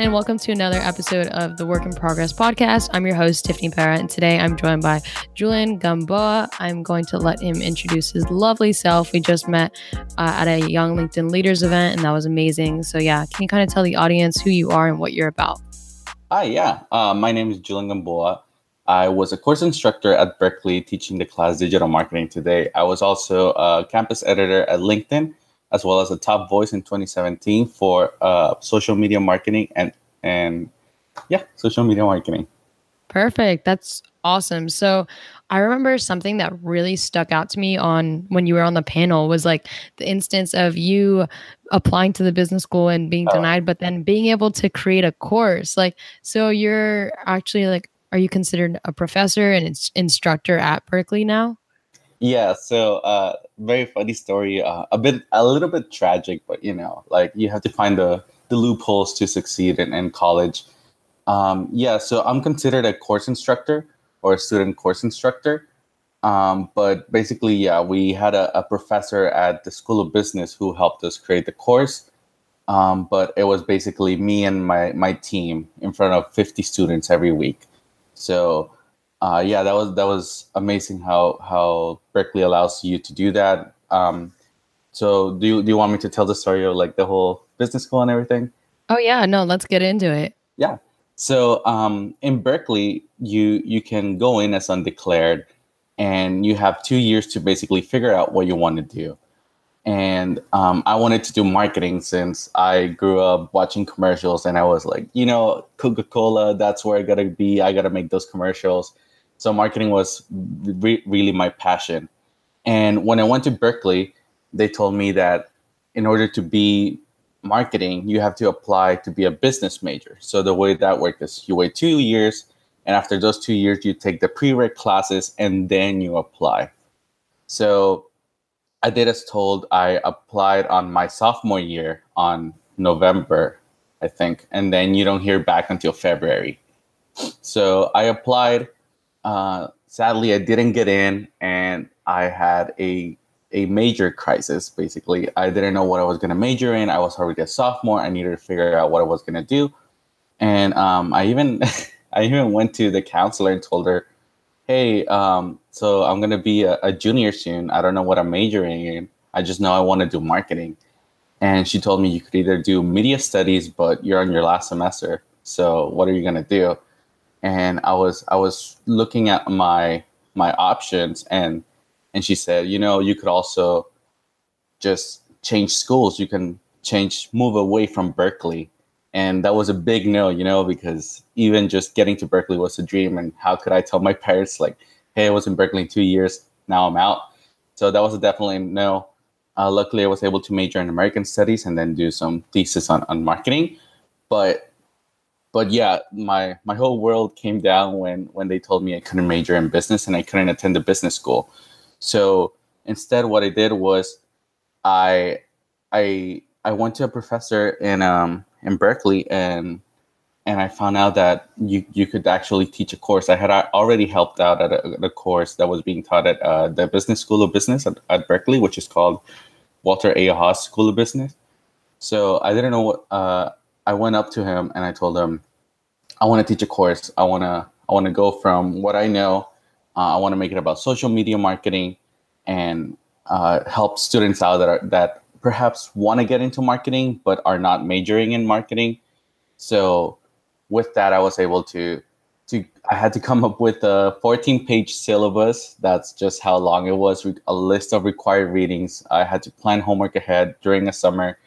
everyone, and welcome to another episode of the Work in Progress podcast. I'm your host, Tiffany Pera, and today I'm joined by Julian Gamboa. I'm going to let him introduce his lovely self. We just met uh, at a Young LinkedIn Leaders event, and that was amazing. So, yeah, can you kind of tell the audience who you are and what you're about? Hi, yeah. Uh, my name is Julian Gamboa. I was a course instructor at Berkeley teaching the class digital marketing today. I was also a campus editor at LinkedIn as well as a top voice in 2017 for uh, social media marketing and and yeah, social media marketing. Perfect. That's awesome. So I remember something that really stuck out to me on when you were on the panel was like the instance of you applying to the business school and being oh. denied, but then being able to create a course. Like, so you're actually like, are you considered a professor and instructor at Berkeley now? Yeah, so uh, very funny story. Uh, a bit, a little bit tragic, but you know, like you have to find the the loopholes to succeed in, in college. Um, yeah, so I'm considered a course instructor or a student course instructor. Um, but basically, yeah, we had a, a, professor at the School of Business who helped us create the course. Um, but it was basically me and my my team in front of 50 students every week. So uh, yeah, that was that was amazing how how Berkeley allows you to do that. Um, so do you do you want me to tell the story of like the whole business school and everything? Oh yeah, no, let's get into it. Yeah. So um, in Berkeley, you you can go in as undeclared, and you have two years to basically figure out what you want to do. And um, I wanted to do marketing since I grew up watching commercials, and I was like, you know, Coca Cola, that's where I gotta be. I gotta make those commercials. So marketing was re- really my passion. And when I went to Berkeley, they told me that in order to be marketing, you have to apply to be a business major. So the way that worked is you wait two years, and after those two years, you take the prereq classes and then you apply. So I did as told. I applied on my sophomore year on November, I think, and then you don't hear back until February. So I applied uh, sadly, I didn't get in, and I had a a major crisis. Basically, I didn't know what I was going to major in. I was already a sophomore. I needed to figure out what I was going to do, and um, I even I even went to the counselor and told her, "Hey, um, so I'm going to be a, a junior soon. I don't know what I'm majoring in. I just know I want to do marketing." And she told me you could either do media studies, but you're on your last semester. So what are you going to do? And I was I was looking at my my options and and she said, you know, you could also just change schools. You can change move away from Berkeley. And that was a big no, you know, because even just getting to Berkeley was a dream. And how could I tell my parents like, hey, I was in Berkeley two years, now I'm out. So that was definitely no. Uh, luckily, I was able to major in American Studies and then do some thesis on, on marketing. But but yeah, my my whole world came down when when they told me I couldn't major in business and I couldn't attend the business school. So instead, what I did was I I I went to a professor in um in Berkeley and and I found out that you you could actually teach a course. I had already helped out at a, a course that was being taught at uh, the Business School of Business at, at, Berkeley, which is called Walter A. Haas School of Business. So I didn't know what. Uh, I went up to him and I told him, I want to teach a course. I want to I want to go from what I know. Uh, I want to make it about social media marketing and uh, help students out that are that perhaps want to get into marketing but are not majoring in marketing. So with that, I was able to to I had to come up with a 14 page syllabus. That's just how long it was. A list of required readings. I had to plan homework ahead during the summer.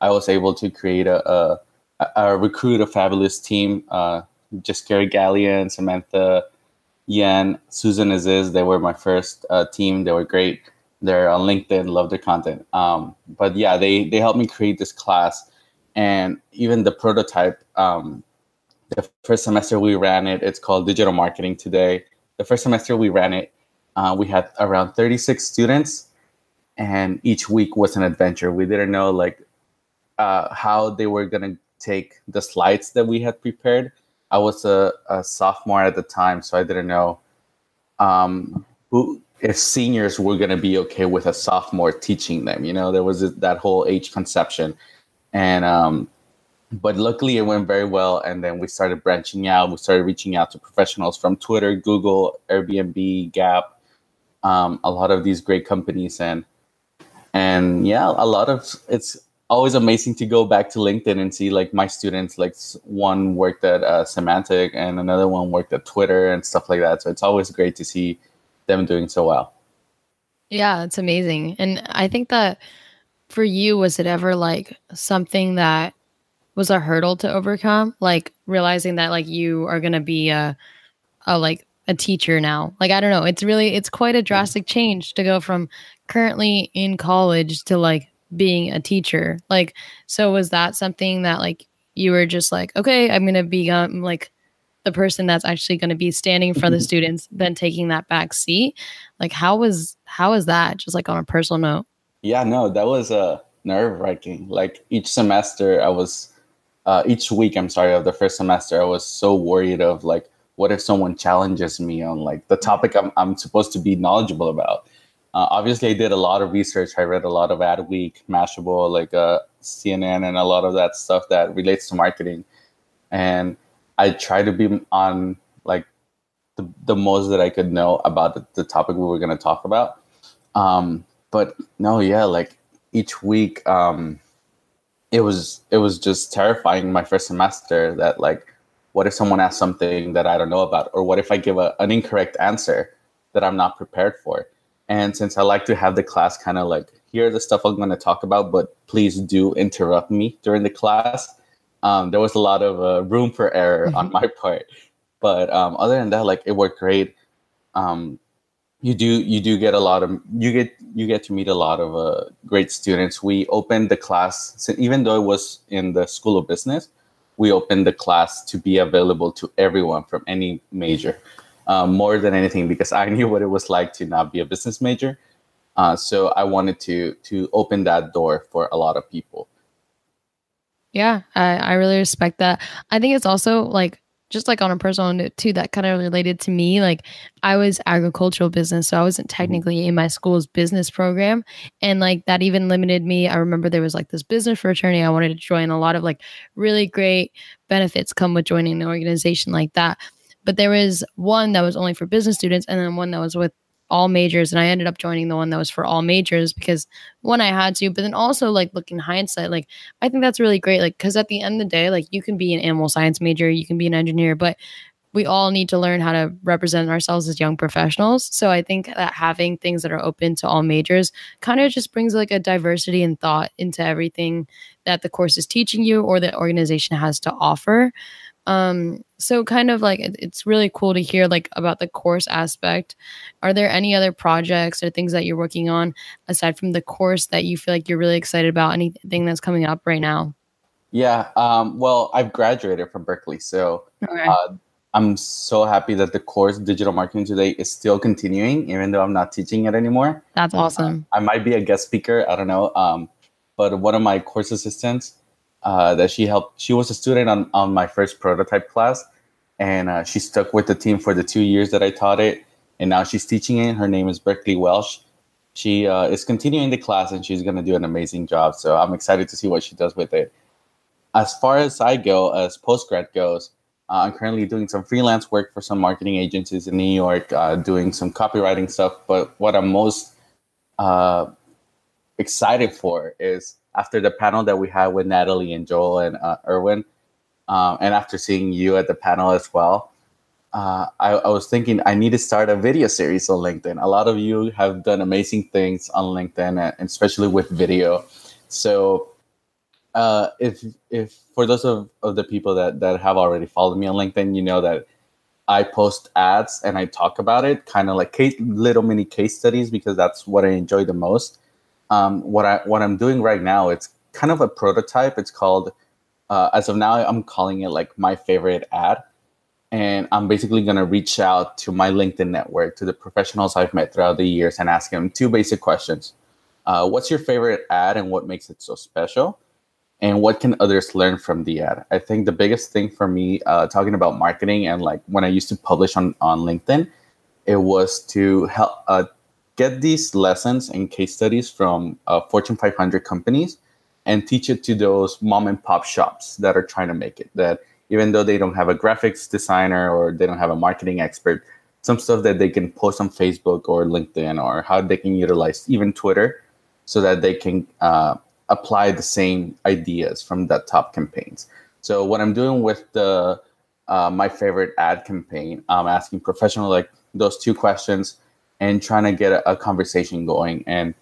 I was able to create a, a uh, recruit a fabulous team. Uh, just Gary Gallian, Samantha Yan, Susan Aziz. They were my first uh, team. They were great. They're on LinkedIn. Love their content. Um, but yeah, they they helped me create this class, and even the prototype. Um, the first semester we ran it. It's called Digital Marketing Today. The first semester we ran it, uh, we had around 36 students, and each week was an adventure. We didn't know like uh, how they were gonna take the slides that we had prepared. I was a, a sophomore at the time, so I didn't know um, who if seniors were going to be okay with a sophomore teaching them. You know, there was that whole age conception, and um, but luckily it went very well and then we started branching out we started reaching out to professionals from twitter google airbnb gap um, a lot of these great companies and and yeah a lot of it's always amazing to go back to linkedin and see like my students like one worked at uh, Symantec and another one worked at twitter and stuff like that. So it's always great to see them doing so well. Yeah it's amazing. And i think that for you was it ever like something that was a hurdle to overcome? Like realizing that like you are going to be a, a like a teacher now? Like i don't know. It's really it's quite a drastic change to go from currently in college to like being a teacher like so was that something that like you were just like okay i'm to become like the person that's actually going to be standing for the students then taking that back seat? Like how was how was that just like on a personal note? Yeah no that was a uh, nerve wracking like each semester i was uh, each week i'm sorry of the first semester i was so worried of like what if someone challenges me on like the topic i'm, I'm supposed to be knowledgeable about uh, obviously i did a lot of research. I read a lot of adweek mashable like uh, cnn and a lot of that stuff that relates to marketing. And i try to be on like the, the most that i could know about the, the topic we were going to talk about. Um, but no yeah like each week um, it was it was just terrifying my first semester that like what if someone asks something that I don't know about? Or what if I give a, an incorrect answer that I'm not prepared for and since I like to have the class kind of like here are the stuff I'm going to talk about but please do interrupt me during the class um, there was a lot of uh, room for error on my part. But um, other than that like it worked great. Um, you do you do get a lot of you get you get to meet a lot of uh, great students. We opened the class so even though it was in the school of business we opened the class to be available to everyone from any major um, more than anything because i knew what it was like to not be a business major. Uh, so i wanted to to open that door for a lot of people. Yeah I, I really respect that. I think it's also like just like on a personal note too that kind of related to me like i was agricultural business so i wasn't mm-hmm. technically in my school's business program. And like that even limited me. I remember there was like this business fraternity i wanted to join. A lot of like really great benefits come with joining an organization like that but there was one that was only for business students and then one that was with all majors and I ended up joining the one that was for all majors because one I had to but then also like looking hindsight like I think that's really great like cuz at the end of the day like you can be an animal science major you can be an engineer but we all need to learn how to represent ourselves as young professionals. So I think that having things that are open to all majors kind of just brings like a diversity and thought into everything that the course is teaching you or the organization has to offer um, so kind of like it's really cool to hear like about the course aspect. Are there any other projects or things that you're working on aside from the course that you feel like you're really excited about? Anything that's coming up right now? Yeah. Um, well, I've graduated from Berkeley, so okay. uh, I'm so happy that the course Digital Marketing Today is still continuing, even though I'm not teaching it anymore. That's awesome. Uh, I might be a guest speaker. I don't know. Um, but one of my course assistants uh, that she helped. She was a student on, on my first prototype class, and uh, she stuck with the team for the two years that I taught it. And now she's teaching it. Her name is Berkeley Welsh. She uh, is continuing the class, and she's going to do an amazing job. So I'm excited to see what she does with it. As far as I go, as postgrad goes, uh, I'm currently doing some freelance work for some marketing agencies in New York, uh, doing some copywriting stuff. But what I'm most uh, excited for is after the panel that we had with Natalie and Joel and uh, Erwin, um, and after seeing you at the panel as well, uh, I, I, was thinking I need to start a video series on LinkedIn. A lot of you have done amazing things on LinkedIn, and especially with video. So, uh, if if for those of, of the people that that have already followed me on LinkedIn, you know that I post ads and I talk about it, kind of like case, little mini case studies because that's what I enjoy the most um, what I what I'm doing right now, it's kind of a prototype. It's called uh, as of now, I'm calling it like my favorite ad, and I'm basically gonna reach out to my LinkedIn network to the professionals I've met throughout the years and ask them two basic questions: uh, What's your favorite ad, and what makes it so special? And what can others learn from the ad? I think the biggest thing for me, uh, talking about marketing and like when I used to publish on on LinkedIn, it was to help uh, get these lessons and case studies from uh, Fortune 500 companies and teach it to those mom and pop shops that are trying to make it. That even though they don't have a graphics designer or they don't have a marketing expert, some stuff that they can post on Facebook or LinkedIn or how they can utilize even Twitter so that they can uh, apply the same ideas from that top campaigns. So what I'm doing with the uh, my favorite ad campaign, I'm asking professional like those two questions and trying to get a, a conversation going. And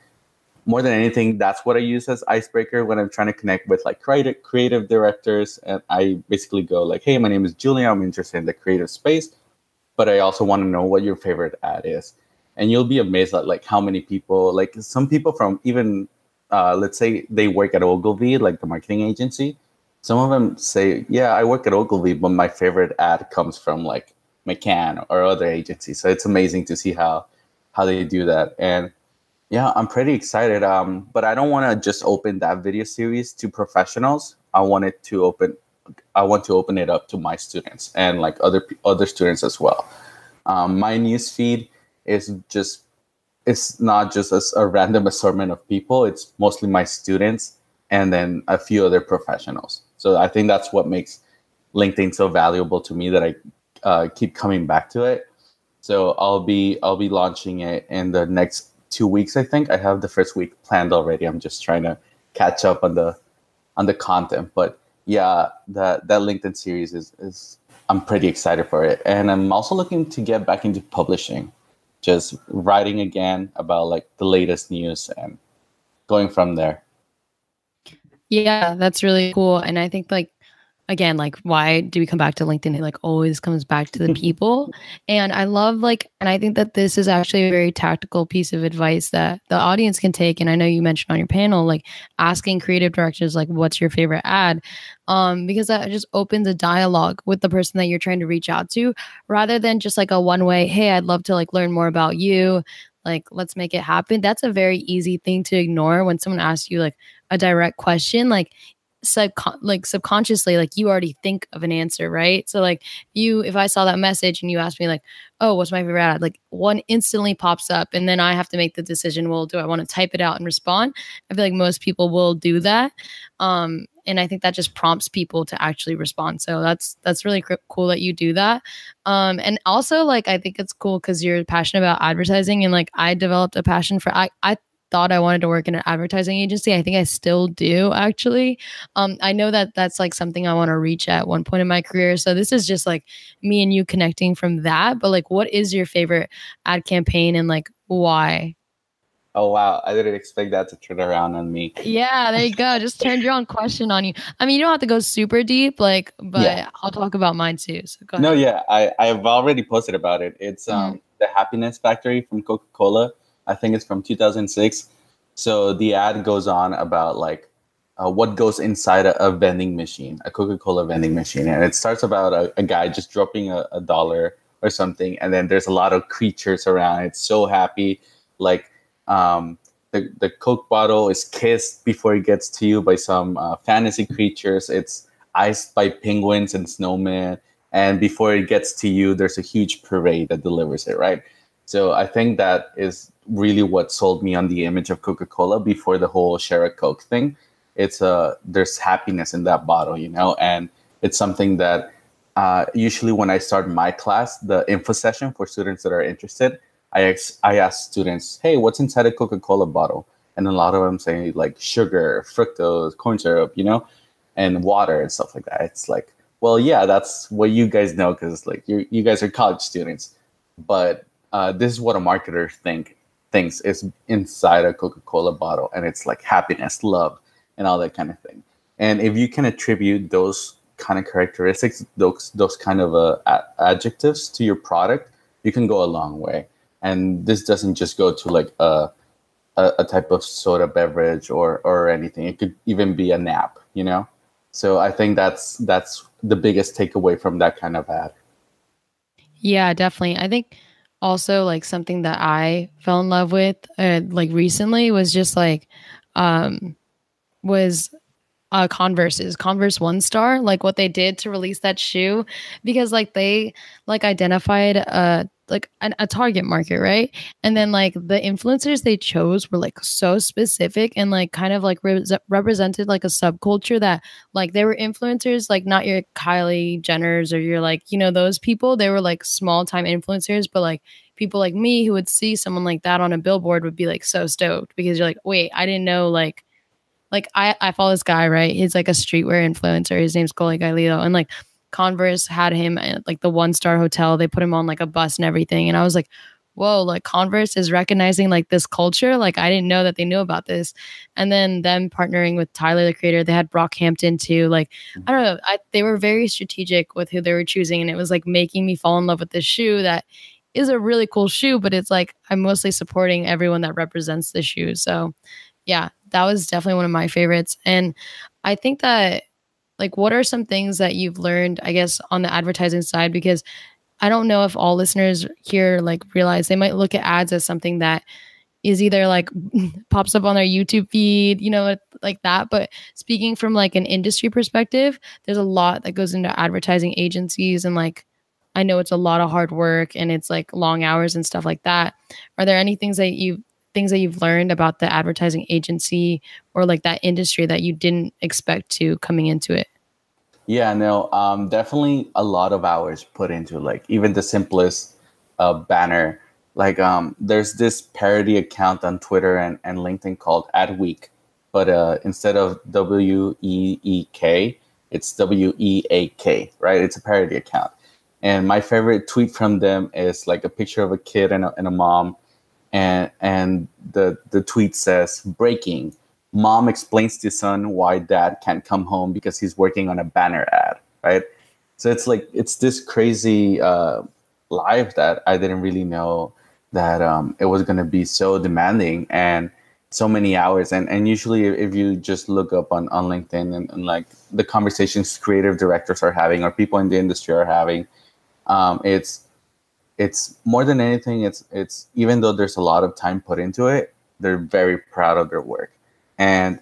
more than anything, that's what I use as icebreaker when I'm trying to connect with like creative creative directors. And I basically go like, "Hey, my name is Julia. I'm interested in the creative space, but I also want to know what your favorite ad is." And you'll be amazed at like how many people, like some people from even, uh, let's say they work at Ogilvy, like the marketing agency. Some of them say, "Yeah, I work at Ogilvy, but my favorite ad comes from like McCann or other agencies." So it's amazing to see how how they do that and yeah, I'm pretty excited. Um, but I don't want to just open that video series to professionals. I want it to open. I want to open it up to my students and like other other students as well. Um, my news feed is just it's not just a, a random assortment of people. It's mostly my students and then a few other professionals. So I think that's what makes LinkedIn so valuable to me that I uh, keep coming back to it. So I'll be I'll be launching it in the next two weeks. I think I have the first week planned already. I'm just trying to catch up on the on the content. But yeah, that that LinkedIn series is is I'm pretty excited for it, and I'm also looking to get back into publishing, just writing again about like the latest news and going from there. Yeah, that's really cool, and I think like again like why do we come back to linkedin? It like always comes back to the people. And i love like and i think that this is actually a very tactical piece of advice that the audience can take. And i know you mentioned on your panel like asking creative directors like what's your favorite ad? Um because that just opens a dialogue with the person that you're trying to reach out to rather than just like a one way hey i'd love to like learn more about you. Like let's make it happen. That's a very easy thing to ignore when someone asks you like a direct question. Like sub like subconsciously like you already think of an answer right? So like you if i saw that message and you asked me like oh what's my favorite ad? like one instantly pops up and then i have to make the decision well do i want to type it out and respond? I feel like most people will do that um and i think that just prompts people to actually respond. So that's that's really cr- cool that you do that um and also like i think it's cool because you're passionate about advertising and like i developed a passion for i i thought I wanted to work in an advertising agency. I think I still do actually. Um, I know that that's like something I want to reach at one point in my career. So this is just like me and you connecting from that. But like, what is your favorite ad campaign and like why? Oh wow, I didn't expect that to turn around on me. Yeah, there you go. Just turned your own question on you. I mean, you don't have to go super deep, like, but yeah. I'll talk about mine too. So go ahead. No, yeah, I I've already posted about it. It's um mm-hmm. the Happiness Factory from Coca Cola. I think it's from 2006. So the ad goes on about like uh, what goes inside a, a vending machine, a Coca Cola vending machine. And it starts about a, a guy just dropping a, a, dollar or something. And then there's a lot of creatures around. It's so happy. Like um, the, the Coke bottle is kissed before it gets to you by some uh, fantasy creatures. It's iced by penguins and snowmen. And before it gets to you, there's a huge parade that delivers it, right? So I think that is really what sold me on the image of Coca-Cola before the whole share a Coke thing. It's a uh, there's happiness in that bottle, you know, and it's something that uh, usually when I start my class, the info session for students that are interested, I ex- I ask students, hey, what's inside a Coca-Cola bottle? And a lot of them say like sugar, fructose, corn syrup, you know, and water and stuff like that. It's like, well, yeah, that's what you guys know because like you you guys are college students, but uh, this is what a marketer think thinks is inside a coca-cola bottle and it's like happiness love and all that kind of thing. And if you can attribute those kind of characteristics those those kind of uh, adjectives to your product you can go a long way. And this doesn't just go to like a, a, a type of soda beverage or or anything. It could even be a nap you know? So i think that's that's the biggest takeaway from that kind of ad. Yeah definitely. I think also like something that I fell in love with uh, like recently was just like um was uh Converse's Converse One Star like what they did to release that shoe because like they like identified a like an, a target market, right? And then like the influencers they chose were like so specific and like kind of like re- represented like a subculture that like they were influencers, like not your Kylie Jenners or your like you know those people. They were like small time influencers, but like people like me who would see someone like that on a billboard would be like so stoked because you're like, wait, I didn't know like like I I follow this guy right. He's like a streetwear influencer. His name's Coley Galileo, and like Converse had him at like the one star hotel. They put him on like a bus and everything. And I was like, whoa, like Converse is recognizing like this culture. Like I didn't know that they knew about this. And then them partnering with Tyler the creator, they had Brockhampton too. Like I don't know, I, they were very strategic with who they were choosing, and it was like making me fall in love with this shoe that is a really cool shoe. But it's like I'm mostly supporting everyone that represents the shoe. So yeah, that was definitely one of my favorites. And I think that like what are some things that you've learned i guess on the advertising side? Because i don't know if all listeners here like realize they might look at ads as something that is either like pops up on their youtube feed you know like that. But speaking from like an industry perspective there's a lot that goes into advertising agencies and like i know it's a lot of hard work and it's like long hours and stuff like that. Are there any things that you things that you've learned about the advertising agency or like that industry that you didn't expect to coming into it? Yeah, no, um, definitely a lot of hours put into like even the simplest uh, banner. Like um, there's this parody account on Twitter and, and LinkedIn called Adweek, but uh, instead of W E E K, it's W E A K, right? It's a parody account. And my favorite tweet from them is like a picture of a kid and a, and a mom and and the the tweet says breaking. Mom explains to son why dad can't come home because he's working on a banner ad right? So it's like it's this crazy uh, life that i didn't really know that um, it was going to be so demanding and so many hours. And and usually if you just look up on on linkedin and, and like the conversations creative directors are having or people in the industry are having um, it's it's more than anything it's it's even though there's a lot of time put into it they're very proud of their work. And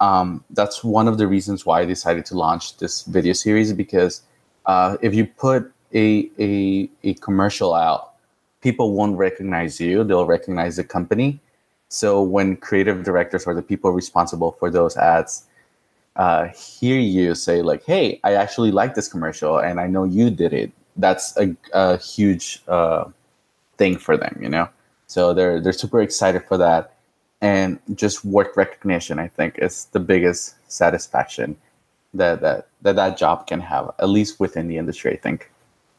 um, that's one of the reasons why i decided to launch this video series because uh, if you put a, a, a commercial out people won't recognize you they'll recognize the company. So when creative directors or the people responsible for those ads uh, hear you say like hey i actually like this commercial and i know you did it that's a, a huge uh, thing for them, you know. So they're they're super excited for that, and just work recognition. I think is the biggest satisfaction that that that that job can have, at least within the industry. I think.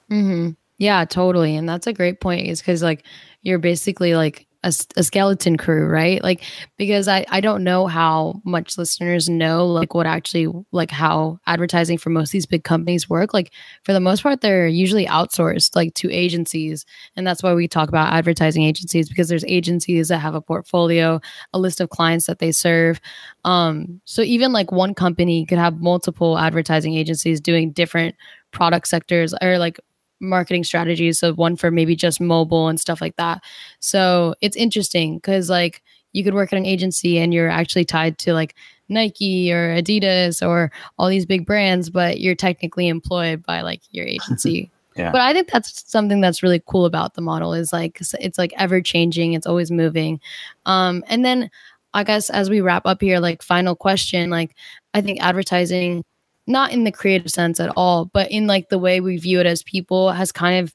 Mm-hmm. Yeah, totally, and that's a great point. Is because like you're basically like a, a, skeleton crew, right? Like because I I don't know how much listeners know like what actually like how advertising for most of these big companies work. Like for the most part, they're usually outsourced like to agencies, and that's why we talk about advertising agencies because there's agencies that have a portfolio, a list of clients that they serve. Um, so even like one company could have multiple advertising agencies doing different product sectors or like marketing strategies. So one for maybe just mobile and stuff like that. So it's interesting because like you could work at an agency and you're actually tied to like Nike or Adidas or all these big brands, but you're technically employed by like your agency. yeah. But I think that's something that's really cool about the model is like it's like ever changing, it's always moving. Um, and then I guess as we wrap up here, like final question, like I think advertising not in the creative sense at all, but in like the way we view it as people has kind of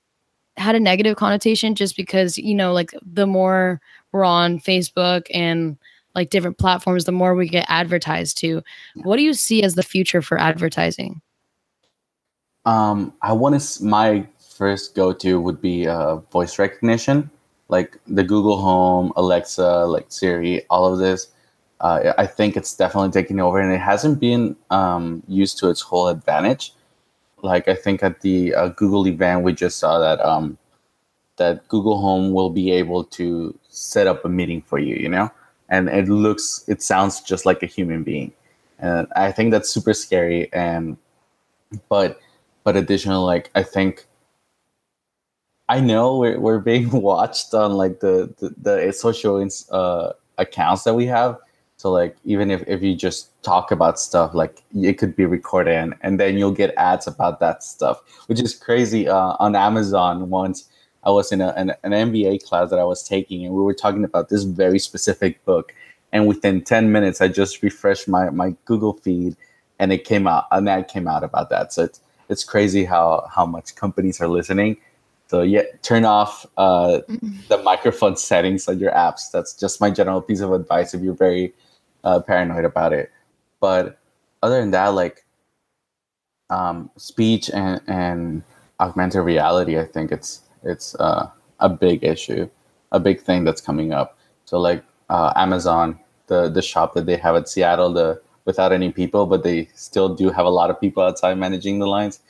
had a negative connotation just because, you know, like the more we're on Facebook and like different platforms, the more we get advertised to. What do you see as the future for advertising? Um, I want to, my first go to would be uh, voice recognition, like the Google Home, Alexa, like Siri, all of this uh, I think it's definitely taking over, and it hasn't been um, used to its whole advantage. Like I think at the uh, Google event, we just saw that um, that Google Home will be able to set up a meeting for you, you know, and it looks, it sounds just like a human being, and I think that's super scary. And but but additionally, like I think I know we're we're being watched on like the the, the social uh, accounts that we have so like even if, if you just talk about stuff, like it could be recorded and, and then you'll get ads about that stuff, which is crazy. Uh, on Amazon once I was in a, an, an MBA class that I was taking, and we were talking about this very specific book. And within 10 minutes, I just refreshed my, my Google feed and it came out, an ad came out about that. So it's, it's crazy how, how much companies are listening. So yeah, turn off uh, the microphone settings on your apps. That's just my general piece of advice if you're very uh, paranoid about it. But other than that, like um, speech and, and augmented reality, I think it's it's uh, a big issue, a big thing that's coming up. So like uh, Amazon, the the shop that they have at Seattle, the without any people, but they still do have a lot of people outside managing the lines.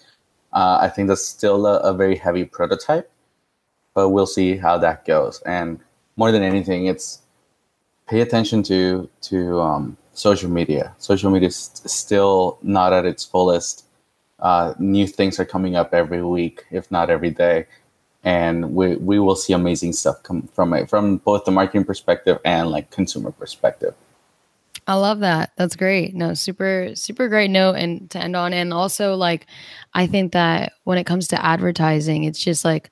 Uh, I think that's still a, a, very heavy prototype, but we'll see how that goes. And more than anything, it's pay attention to to um, social media. Social media is still not at its fullest. Uh, new things are coming up every week, if not every day and we we will see amazing stuff come from it from both the marketing perspective and like consumer perspective. I love that. That's great. No, super, super great note and to end on. And also like I think that when it comes to advertising, it's just like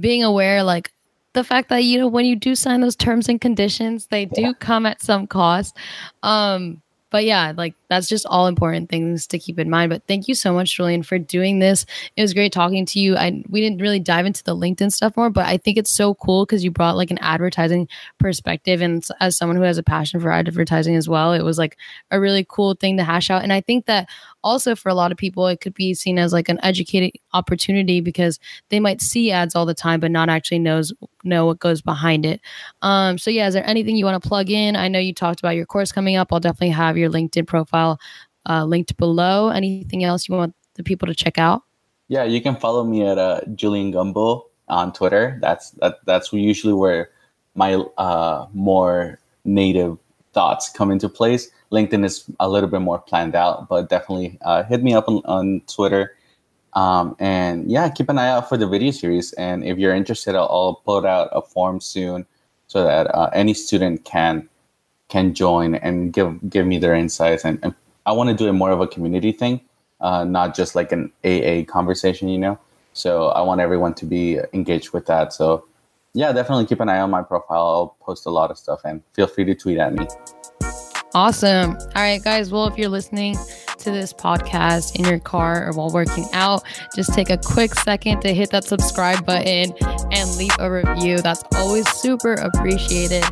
being aware, like the fact that, you know, when you do sign those terms and conditions, they do yeah. come at some cost. Um, but yeah, like that's just all important things to keep in mind. But thank you so much, Julian, for doing this. It was great talking to you. I we didn't really dive into the LinkedIn stuff more, but I think it's so cool because you brought like an advertising perspective. And as someone who has a passion for advertising as well, it was like a really cool thing to hash out. And I think that also for a lot of people it could be seen as like an educated opportunity because they might see ads all the time but not actually knows know what goes behind it um so yeah is there anything you want to plug in i know you talked about your course coming up i'll definitely have your linkedin profile uh, linked below anything else you want the people to check out yeah you can follow me at uh, julian gamboa on twitter that's that, that's usually where my uh, more native thoughts come into place LinkedIn is a little bit more planned out, but definitely uh, hit me up on, on Twitter. Um, and yeah, keep an eye out for the video series. And if you're interested, I'll, I'll put out a form soon so that uh, any student can can join and give give me their insights. And, and I want to do it more of a community thing, uh, not just like an AA conversation, you know. So I want everyone to be engaged with that. So yeah, definitely keep an eye on my profile. I'll post a lot of stuff, and feel free to tweet at me. Awesome. All right, guys. Well, if you're listening to this podcast in your car or while working out, just take a quick second to hit that subscribe button and leave a review. That's always super appreciated.